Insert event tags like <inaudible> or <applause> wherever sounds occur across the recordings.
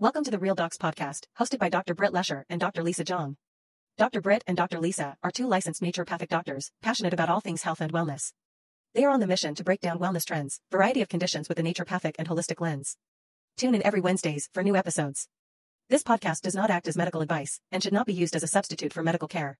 Welcome to the Real Docs podcast, hosted by Dr. Britt Lesher and Dr. Lisa Jung. Dr. Britt and Dr. Lisa are two licensed naturopathic doctors, passionate about all things health and wellness. They are on the mission to break down wellness trends, variety of conditions with a naturopathic and holistic lens. Tune in every Wednesdays for new episodes. This podcast does not act as medical advice and should not be used as a substitute for medical care.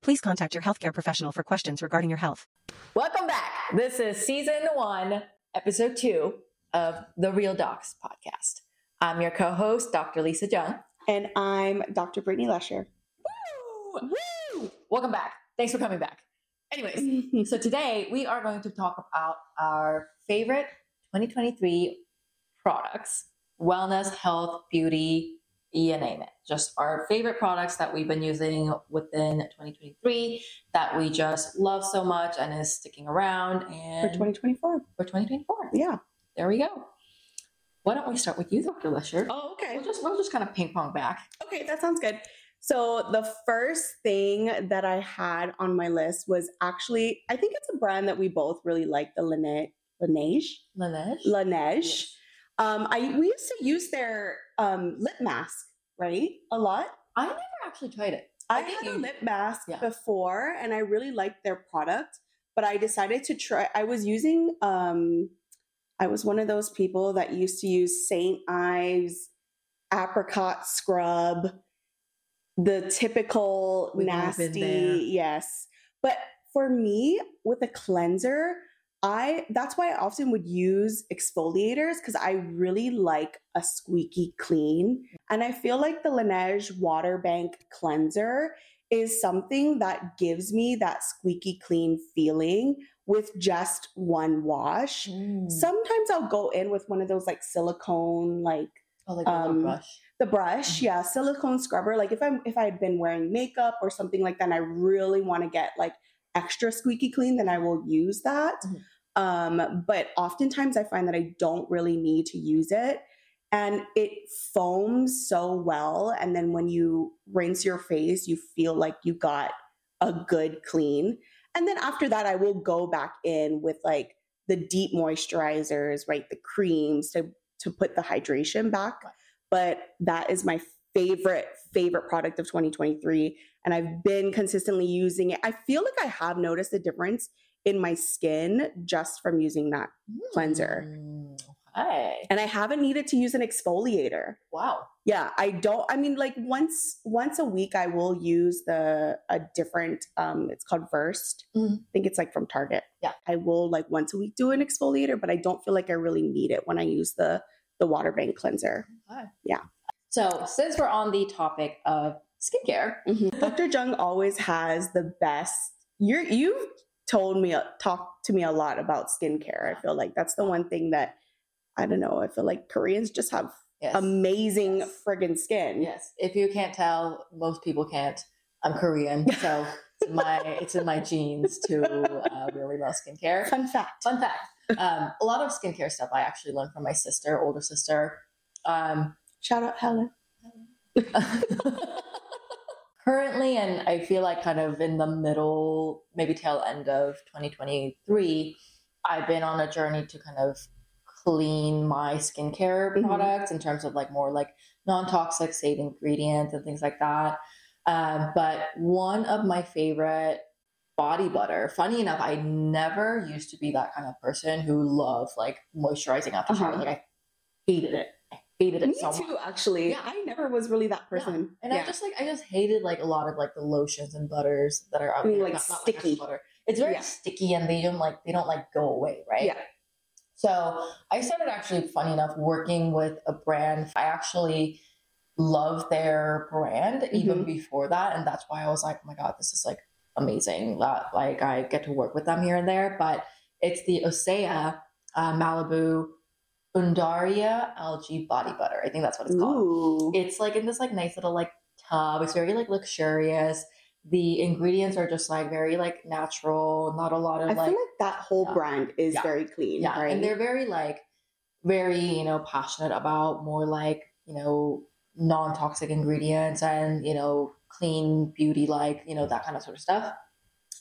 Please contact your healthcare professional for questions regarding your health. Welcome back. This is season one, episode two of the Real Docs podcast. I'm your co host, Dr. Lisa Jung. And I'm Dr. Brittany Lesher. Woo! Woo! Welcome back. Thanks for coming back. Anyways, <laughs> so today we are going to talk about our favorite 2023 products wellness, health, beauty, you name it. Just our favorite products that we've been using within 2023 that we just love so much and is sticking around and for 2024. For 2024. Yeah. There we go. Why don't we start with you, Dr. Lesher? Oh, okay. We'll just we'll just kind of ping pong back. Okay, that sounds good. So the first thing that I had on my list was actually I think it's a brand that we both really like, the Laneige. Laneige. Laneige. Laneige. Um, I we used to use their um, lip mask, right? A lot. I never actually tried it. I, I had a lip mask Yeah. before, and I really liked their product. But I decided to try. I was using. Um, I was one of those people that used to use Saint Ives apricot scrub, the typical We've all been there. nasty. Yes, but for me, with a cleanser, I that's why I often would use exfoliators because I really like a squeaky clean. And I feel like the Laneige Water Bank cleanser is something that gives me that squeaky clean feeling with just one wash. Mm. Sometimes I'll go in with one of those like silicone like oh, like um, brush. the brush, Mhm. yeah, silicone scrubber. Like if I'm if I had been wearing makeup or something like that, and I really want to get like extra squeaky clean, then I will use that. Mhm. Um, but oftentimes I find that I don't really need to use it. And it foams so well. And then when you rinse your face, you feel like you got a good clean. And then after that, I will go back in with like the deep moisturizers, right? The creams to to put the hydration back. But that is my favorite, favorite product of 2023. And I've been consistently using it. I feel like I have noticed a difference in my skin just from using that. cleanser. Mm. Okay. And I haven't needed to use an exfoliator. Wow. Yeah, I don't I mean like once once a week I will use the a different um it's called Versed. Mhm. I think it's like from Target. Yeah. I will like once a week do an exfoliator, but I don't feel like I really need it when I use the the water bank cleanser. Okay. Yeah. So since we're on the topic of skincare, Dr. Jung always has the best. You're you've told me talked to me a lot about skincare. I feel like that's the one thing that I don't know. I feel like Koreans just have yes. amazing Yes. friggin' skin. Yes. If you can't tell, most people can't. I'm Korean, <laughs> so it's in my it's in my genes to uh, really love skincare. Fun fact. Fun fact: um, a lot of skincare stuff I actually learned from my sister, older sister. Um, Shout out Helen. <laughs> currently, and I feel like kind of in the middle, maybe tail end of 2023, I've been on a journey to kind of clean my skincare Mhm. products in terms of like more like non-toxic safe ingredients and things like that. Um, but one of my favorite body butter, funny enough, I never used to be that kind of person who loved like moisturizing after shower. Uh-huh. Like I hated it. I hated it Me so too, much. actually. Yeah. I never was really that person. And I just like I just hated like a lot of like the lotions and butters that are out I mean, there. like, Not- not sticky. butter. It's very Yeah. sticky and they don't like they don't like go away, right? Yeah. So I started actually funny enough working with a brand. I actually love their brand even Mm-hmm. before that. And that's why I was like, oh my God, this is like amazing. That like I get to work with them here and there. But it's the Osea uh, Malibu Undaria algae body butter. I think that's what it's called Ooh. it's like in this like nice little like tub. It's very like luxurious. The ingredients are just like very like natural, not a lot of I like feel like that whole Yeah. brand is Yeah. very clean, yeah, right? and they're very like very you know passionate about more like you know non toxic ingredients and you know clean beauty like you know that kind of sort of stuff.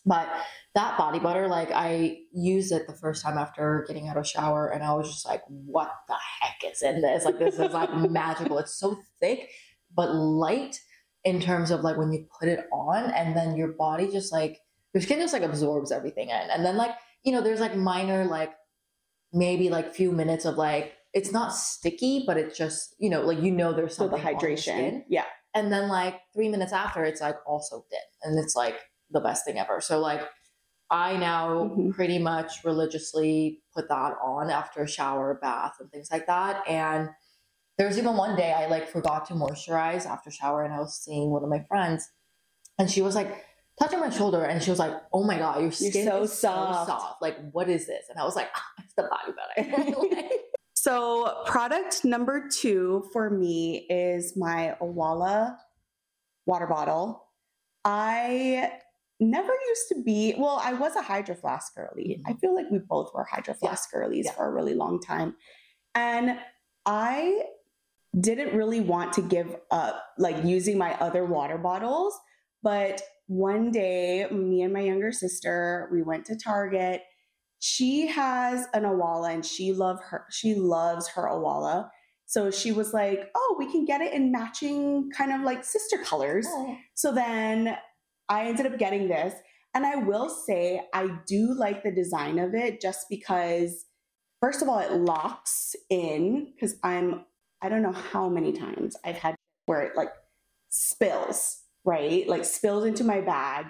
But that body butter, like I used it the first time after getting out of shower, and I was just like, "What the heck is in this? Like this is like <laughs> magical. It's so thick, but light in terms of like when you put it on, and then your body just like your skin just like absorbs everything in, and then like you know, there's like minor like maybe like few minutes of like it's not sticky, but it's just you know like you know there's So the something on your hydration. skin. Yeah. and then like three minutes after, it's like all soaked in, and it's like the best thing ever. So like. I now Mhm. pretty much religiously put that on after a shower, bath, and things like that. And there was even one day I like forgot to moisturize after shower, and I was seeing one of my friends, and she was like touching my shoulder, and she was like, "Oh my god, your skin so is soft." so soft. Like, what is this?" And I was like, ah, "It's the body butter." So, product number two for me is my Owala water bottle. I never used to be, well, I was a Hydro Flask girly. Mhm. I feel like we both were Hydro Flask girlies Yeah. for a really long time. And I didn't really want to give up like using my other water bottles. But one day, me and my younger sister, we went to Target. She has an Owala and she love her she loves her Owala so she was like oh we can get it in matching kind of like sister colors. Oh, so then i ended up getting this. And i will say i do like the design of it just because first of all it locks in because i'm i don't know how many times i've had where it like spills right like spills into my bag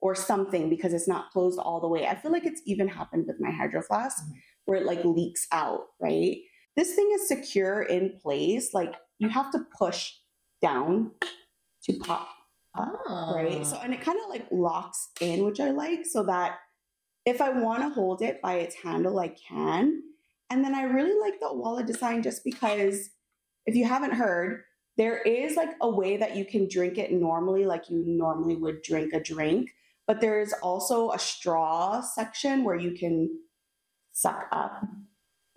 or something because it's not closed all the way. I feel like it's even happened with my hydro flask Mhm. where it like leaks out, right? This thing is secure in place. Like you have to push down to pop up, right? So and it kind of like locks in, which I like, so that if I want to hold it by its handle, I can. And then I really like the Owala design just because if you haven't heard, there is like a way that you can drink it normally, like you normally would drink a drink. But there's also a straw section where you can suck up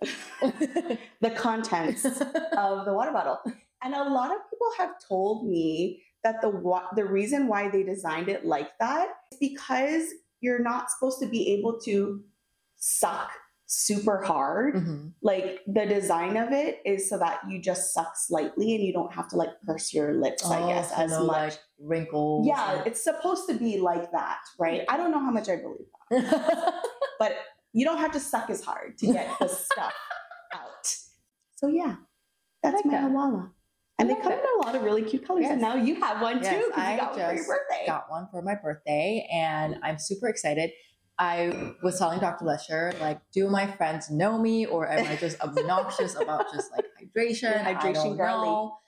<laughs> the contents of the water bottle. And a lot of people have told me that the wa- the reason why they designed it like that is because you're not supposed to be able to suck super hard. Mhm. Like the design of it is so that you just suck slightly and you don't have to like purse your lips, I Oh, guess, as no, much. like wrinkles. yeah, it's supposed to be like that, right? I don't know how much I believe that, <laughs> but you don't have to suck as hard to get the <laughs> stuff out. So yeah, that's like my that. And I they come in a lot of really cute colors. And now you have one Yes, too I you got one for your just birthday. got one for my birthday, and I'm super excited. I was telling Dr. Lesher, like, do my friends know me, or am I just obnoxious about just like hydration? <laughs> I hydration don't girly. know.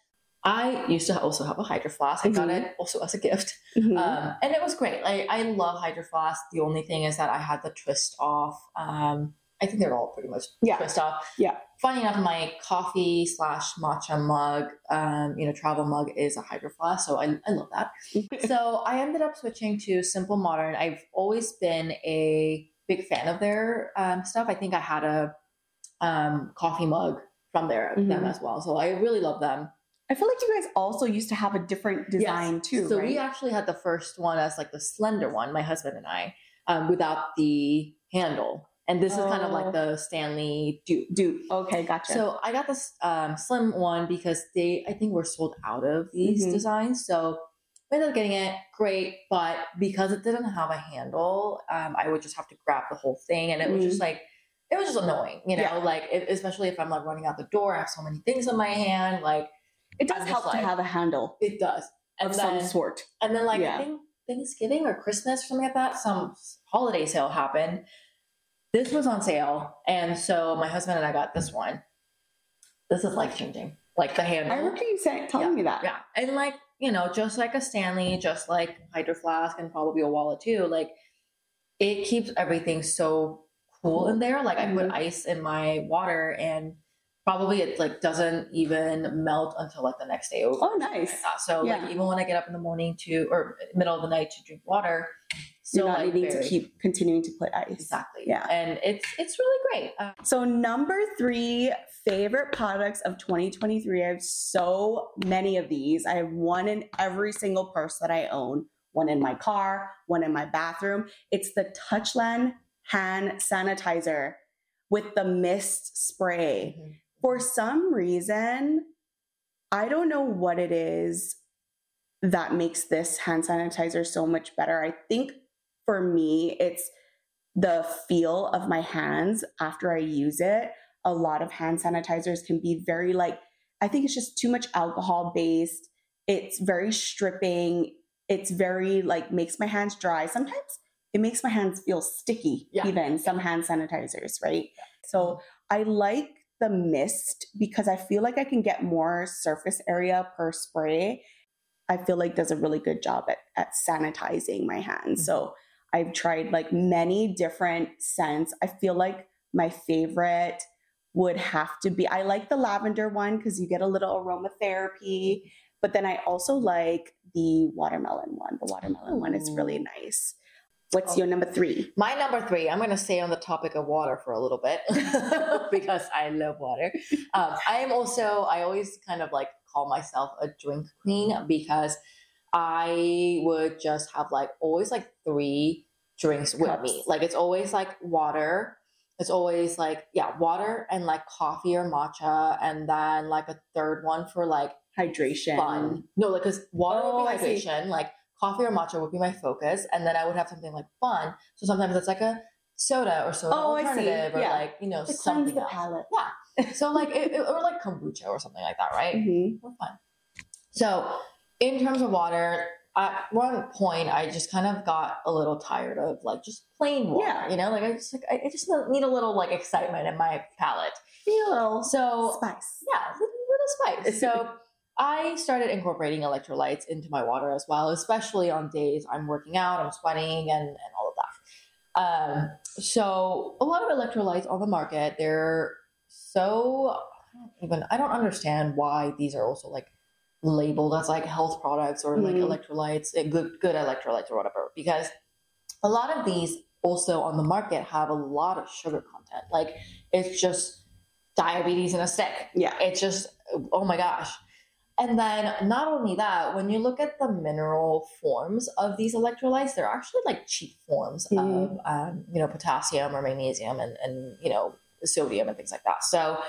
I used to also have a Hydro Flask. I got Mhm. it also as a gift, Mhm. um, and it was great. Like, I love Hydro Flask. The only thing is that I had the twist off. Um, I think they're all pretty much Yeah. twist off. Yeah. Funny enough, my coffee slash matcha mug, um, you know, travel mug is a Hydro Flask, so I, I love that <laughs> so I ended up switching to Simple Modern. I've always been a big fan of their um, stuff. I think I had a um, coffee mug from there them Mhm. as well. So I really love them. I feel like you guys also used to have a different design Yes. too, So right? we actually had the first one as like the slender one, my husband and I, um, without the handle. And this is kind of Oh. like the Stanley dupe. Okay, gotcha. So I got this um, slim one because they, I think, were sold out of these Mhm. designs. So I ended up getting it. Great, but because it didn't have a handle, um, I would just have to grab the whole thing, and it was just like it was just annoying, you know. Yeah. Like if, especially if I'm like running out the door, I have so many things in my hand. Like it does I'm help just to have a handle it does, and of then some sort. and then like Yeah. I think Thanksgiving or Christmas or something like that, some holiday sale happened. This was on sale, and so my husband and I got this one. This is life changing. Like the handle. I remember you saying, telling me that. Yeah, and like you know, just like a Stanley, just like Hydro Flask, and probably a Owala too. Like it keeps everything so cool in there. Like I put Mhm. ice in my water, and probably it like doesn't even melt until like the next day over. Oh, nice. like. So Yeah. like even when I get up in the morning to or middle of the night to drink water, You're still not needing very- to keep continuing to put ice. exactly. Yeah. and it's it's really great. Uh, So number three favorite products of 2023. I have so many of these. I have one in every single purse that I own. one in my car, one in my bathroom. It's the Touchland hand sanitizer with the mist spray. Mhm. For some reason, I don't know what it is that makes this hand sanitizer so much better. I think for me, it's the feel of my hands after I use it. A lot of hand sanitizers can be very like, I think it's just too much alcohol based. It's very stripping. It's very like makes my hands dry. Sometimes it makes my hands feel sticky, Yeah. even some hand sanitizers, right? So I like the mist because I feel like I can get more surface area per spray. I feel like does a really good job at, at sanitizing my hands. Mm-hmm. So I've tried like many different scents. I feel like my favorite would have to be I like the lavender one because you get a little aromatherapy, but then I also like the watermelon one. The watermelon one is really nice. What's your number three? My number three, I'm going to stay on the topic of water for a little bit <laughs> because I love water. Um, I am also, I always kind of like call myself a drink queen because I would just have like always like three drinks with Cups. me. Like it's always like water. It's always like, yeah, water and like coffee or matcha. And then like a third one for like Hydration. fun. No, like because water Oh, would be hydration, like coffee or matcha would be my focus, and then I would have something like fun. So sometimes it's like a soda or soda Oh, alternative, or Yeah. like you know cleanse something the else. palate. Yeah. So like it, it- or like kombucha or something like that, right? Mhm. We're fun. So in terms of water. At one point, I just kind of got a little tired of like just plain water. Yeah. You know, like I just like I just need a little like excitement in my palate. Be a little So spice. yeah, a little spice. So <laughs> I started incorporating electrolytes into my water as well, especially on days I'm working out, I'm sweating, and, and all of that. Um, so a lot of electrolytes on the market, they're so I don't even I don't understand why these are also like labeled as like health products or like Mhm. electrolytes, eh, good good electrolytes or whatever, because a lot of these also on the market have a lot of sugar content. Like it's just diabetes in a stick. Yeah. It's just, oh my gosh. And then not only that, when you look at the mineral forms of these electrolytes, they're actually like cheap forms of, Mhm. um, you know, potassium or magnesium and, and, you know, sodium and things like that. So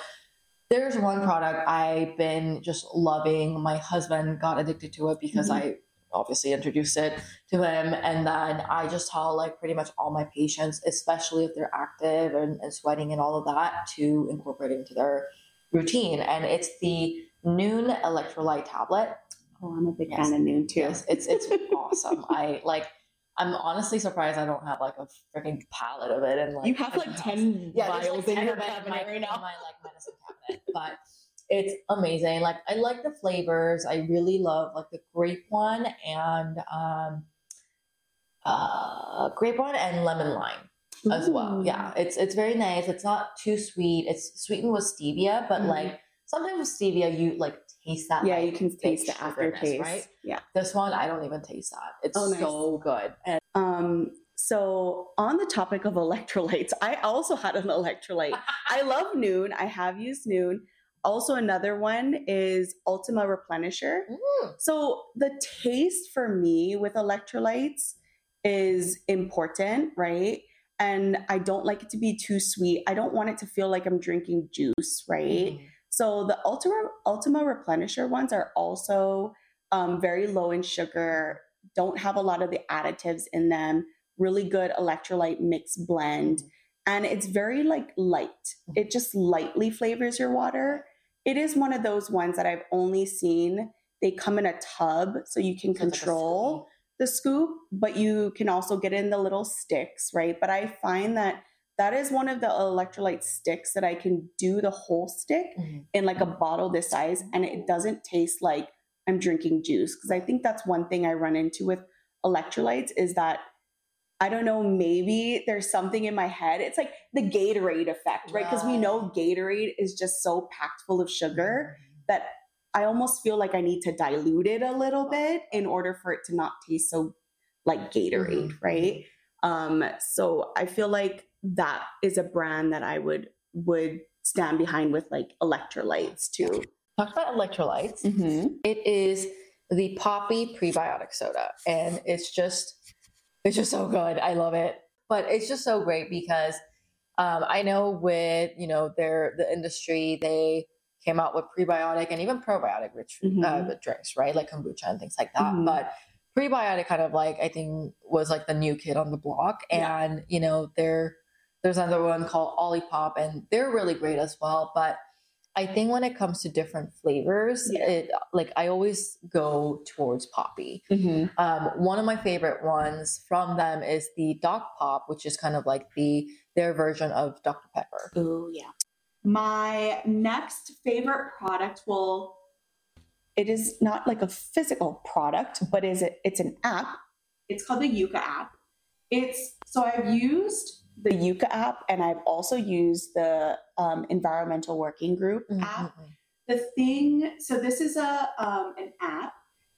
there's one product I've been just loving. My husband got addicted to it because Mhm. I obviously introduced it to him. And then I just tell like pretty much all my patients, especially if they're active and, and sweating and all of that, to incorporate it into their routine. And it's the Nuun electrolyte tablet. Oh, I'm a big Yes. fan of Nuun too. Yes, it's it's awesome. <laughs> I like. I'm honestly surprised I don't have like a freaking pallet of it. And like you have like 10 yeah, vials like, in your of it in cabinet my, right now. my like medicine cabinet, but it's amazing. Like I like the flavors. I really love like the grape one and um, uh, grape one and lemon lime as well. Yeah, it's it's very nice. It's not too sweet. It's sweetened with stevia, but Mhm. like sometimes with stevia you like taste that. Yeah, like, you can taste the aftertaste. right? Yeah. This one I don't even taste that. It's Oh, nice. so good. And Um, so on the topic of <laughs> electrolytes, I also had an electrolyte. I <laughs> love Nuun. I have used Nuun. Also, another one is Ultima Replenisher. Mm, So the taste for me with electrolytes is important, right? And I don't like it to be too sweet. I don't want it to feel like I'm drinking juice, right? mm. So the Ultima Ultima Replenisher ones are also um, very low in sugar, don't have a lot of the additives in them, really good electrolyte mix blend, and it's very like light. It just lightly flavors your water. It is one of those ones that I've only seen. They come in a tub, so you can So it's like a control the scoop, but you can also get in the little sticks, right? But I find that that is one of the electrolyte sticks that I can do the whole stick Mhm. in like a bottle this size and it doesn't taste like I'm drinking juice. Because I think that's one thing I run into with electrolytes is that I don't know, maybe there's something in my head. It's like the Gatorade effect, right? Because we know Gatorade is just so packed full of sugar that I almost feel like I need to dilute it a little bit in order for it to not taste so like Gatorade, Mhm. right? Um, so I feel like that is a brand that I would would stand behind with like electrolytes too. Talk about electrolytes. Mm-hmm. It is the Poppi prebiotic soda, and it's just it's just so good. I love it, but it's just so great because um, I know with you know their the industry they came out with prebiotic and even probiotic rich Mhm. uh, drinks, right? Like kombucha and things like that. Mhm. But prebiotic kind of like I think was like the new kid on the block, Yeah. and you know there there's another one called Olipop, and they're really great as well. But I think when it comes to different flavors, Yeah. it like I always go towards Poppi. Mhm. Um, one of my favorite ones from them is the Doc Pop, which is kind of like the their version of Dr Pepper. Oh yeah. My next favorite product will it is not like a physical product, but is it it's an app. It's called the Yuka app. It's so I've used the Yuka app and I've also used the um, environmental working group app. The thing, so this is a um, an app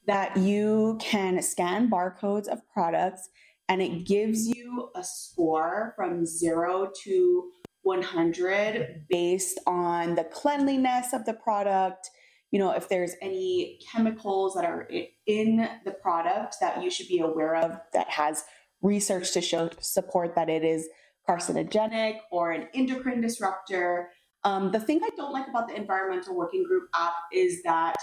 that you can scan barcodes of products, and it gives you a score from zero to 100 based on the cleanliness of the product. You know, if there's any chemicals that are in the product that you should be aware of that has research to show support that it is carcinogenic or an endocrine disruptor. Um, the thing I don't like about the environmental working group app is that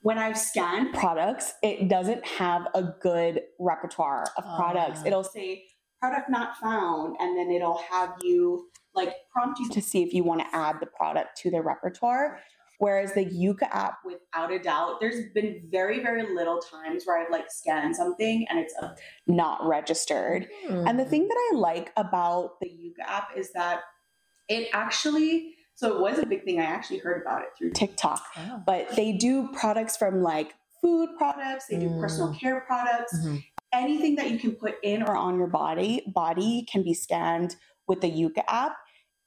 when I've scanned products, it doesn't have a good repertoire of products. Ah. It'll say product not found, and then it'll have you like prompt you to see if you want to add the product to the repertoire. Whereas the Yuka app, without a doubt, there's been very, very little times where I've like scanned something and it's uh, not registered. And the thing that I like about the Yuka app is that it actually, so it was a big thing. I actually heard about it through TikTok, Oh. but they do products from like food products, they do Mm. personal care products, Mhm. anything that you can put in or on your body body can be scanned with the Yuka app.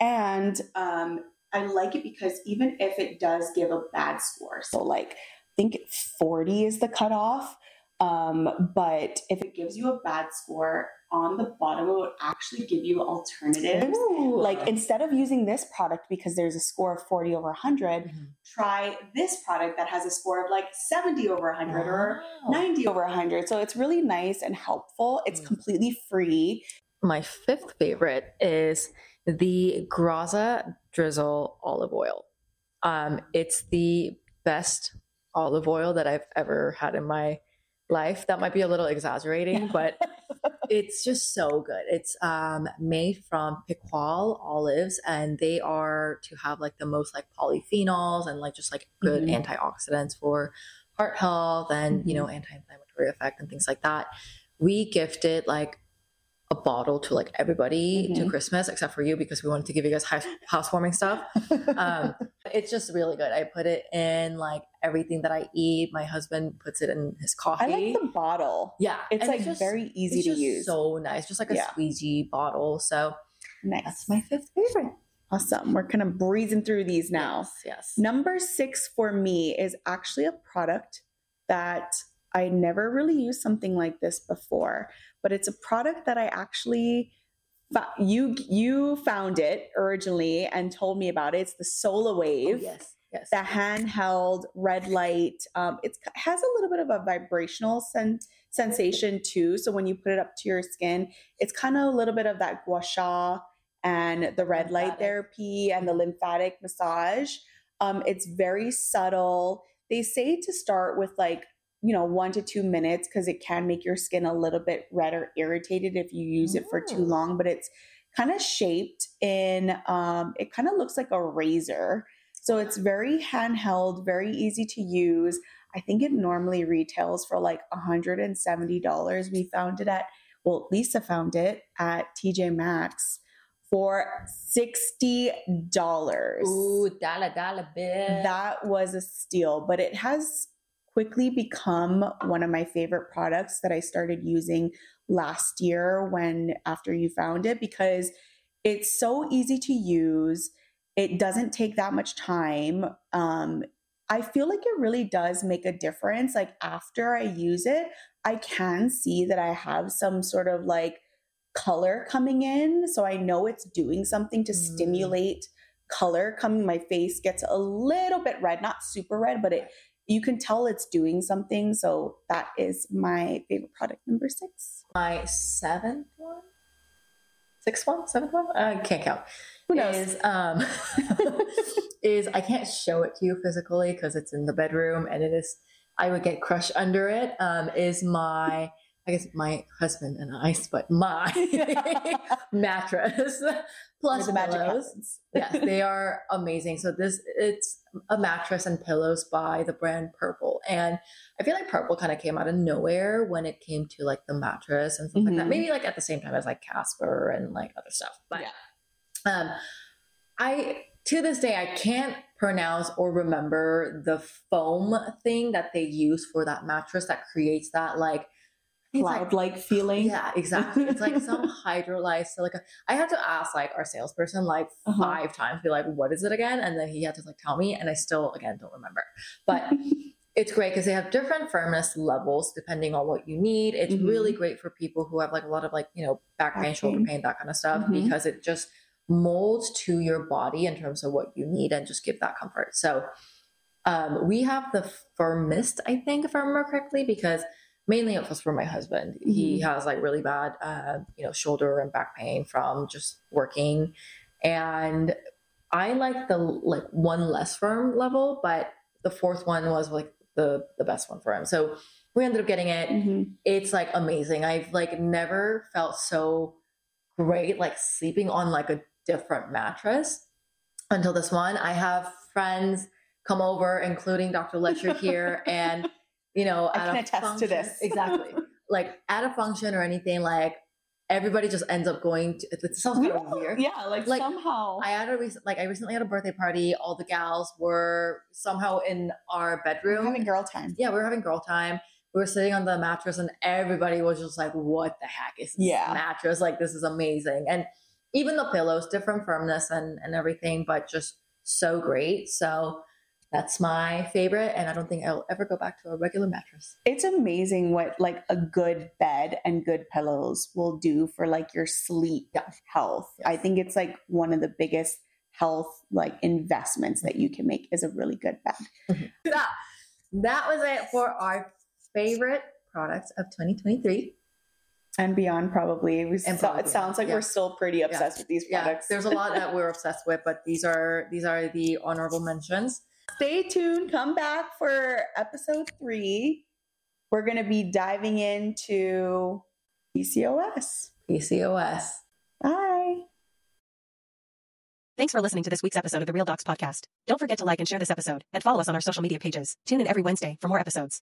And um, I like it because even if it does give a bad score, so like I think 40 is the cutoff. Um, but if it gives you a bad score on the bottom, it will actually give you alternatives. Ooh. Like instead of using this product because there's a score of 40 over 100, Mhm. try this product that has a score of like 70 over 100 or 90 over 100. So it's really nice and helpful. It's Mm. completely free. My fifth favorite is the Graza Drizzle olive oil. Um, it's the best olive oil that I've ever had in my life. That might be a little exaggerating, but <laughs> it's just so good. It's um, made from Picual olives, and they are to have like the most like polyphenols and like just like good Mhm. antioxidants for heart health and you know anti-inflammatory effect and things like that. We gifted like a bottle to like everybody to Mhm. Christmas except for you because we wanted to give you guys house- <laughs> housewarming stuff. Um, it's just really good. I put it in like everything that I eat. My husband puts it in his coffee. I like the bottle. yeah, It's and like just- very easy it's to just use. So nice, just like a Yeah. squeegee bottle. So nice. that's my fifth favorite. awesome. We're kind of breezing through these now. Yes, yes. Number six for me is actually a product that I never really used something like this before, but it's a product that I actually you you found it originally and told me about it. It's the Sola Oh, Wave. yes, yes. the handheld red light. Um, it has a little bit of a vibrational sen- sensation too. So when you put it up to your skin, it's kind of a little bit of that gua sha and the red light therapy and the lymphatic massage. Um, it's very subtle. They say to start with like you know one to two minutes because it can make your skin a little bit red or irritated if you use it for too Oh. long. But it's kind of shaped in. Um, it kind of looks like a razor. So it's very handheld, very easy to use. I think it normally retails for like $170. We found it at, well, Lisa found it at TJ Maxx for $60. Ooh, dollar dollar bill. That was a steal, but it has quickly become one of my favorite products that I started using last year when after you found it because it's so easy to use. It doesn't take that much time. Um, I feel like it really does make a difference. Like after I use it, I can see that I have some sort of like color coming in. So I know it's doing something to Mm. stimulate color coming. My face gets a little bit red, not super red, but it you can tell it's doing something. So that is my favorite product number six. My seventh one, sixth one, seventh one. I can't count. Who knows? Is um <laughs> is I can't show it to you physically because it's in the bedroom and it is. I would get crushed under it. Um, is my I guess my husband and I, <laughs> but my <laughs> mattress <laughs> plus the pillows. yes, they are amazing. So this it's a mattress and pillows by the brand Purple, and I feel like Purple kind of came out of nowhere when it came to like the mattress and stuff like that. Mhm. Maybe like at the same time as like Casper and like other stuff, but um, I to this day I can't pronounce or remember the foam thing that they use for that mattress that creates that like it's like feeling. yeah, <laughs> exactly. It's like some hydrolyzed silica. I had to ask like our salesperson like Uh-huh. five times, be like, "What is it again?" And then he had to like tell me, and I still again don't remember. But <laughs> it's great because they have different firmness levels depending on what you need. It's Mhm. really great for people who have like a lot of like you know back pain, Back shoulder pain. that kind of stuff, Mhm. because it just molds to your body in terms of what you need and just give that comfort. So um, we have the firmest, I think, if I remember correctly, because mainly it was for my husband. He has like really bad, uh, you know, shoulder and back pain from just working, and I like the like one less firm level, but the fourth one was like the the best one for him. So we ended up getting it. Mhm. It's like amazing. I've like never felt so great like sleeping on like a different mattress until this one. I have friends come over, including Dr. Lesher here, <laughs> and you know, I can attest to this. exactly. <laughs> Like at a function or anything, like everybody just ends up going to. It sounds kind of weird. Yeah, like, Like, somehow. I had a recent, like I recently had a birthday party. All the gals were somehow in our bedroom. having girl time. yeah, we were having girl time. We were sitting on the mattress, and everybody was just like, "What the heck is this Yeah. mattress? Like, this is amazing!" And even the pillows, different firmness and and everything, but just so great. So that's my favorite, and I don't think I'll ever go back to a regular mattress. It's amazing what like a good bed and good pillows will do for like your sleep Yeah. health. Yes. I think it's like one of the biggest health like investments that you can make is a really good bed. Mm-hmm. <laughs> That that was it for our favorite products of 2023. And beyond probably. We And saw, probably it sounds like yeah. we're still pretty obsessed with these Yeah, products. there's a lot that <laughs> we're obsessed with, but these are these are the honorable mentions. Stay tuned. Come back for episode three. We're going to be diving into PCOS. PCOS. Bye. Thanks for listening to this week's episode of the Real Docs Podcast. Don't forget to like and share this episode and follow us on our social media pages. Tune in every Wednesday for more episodes.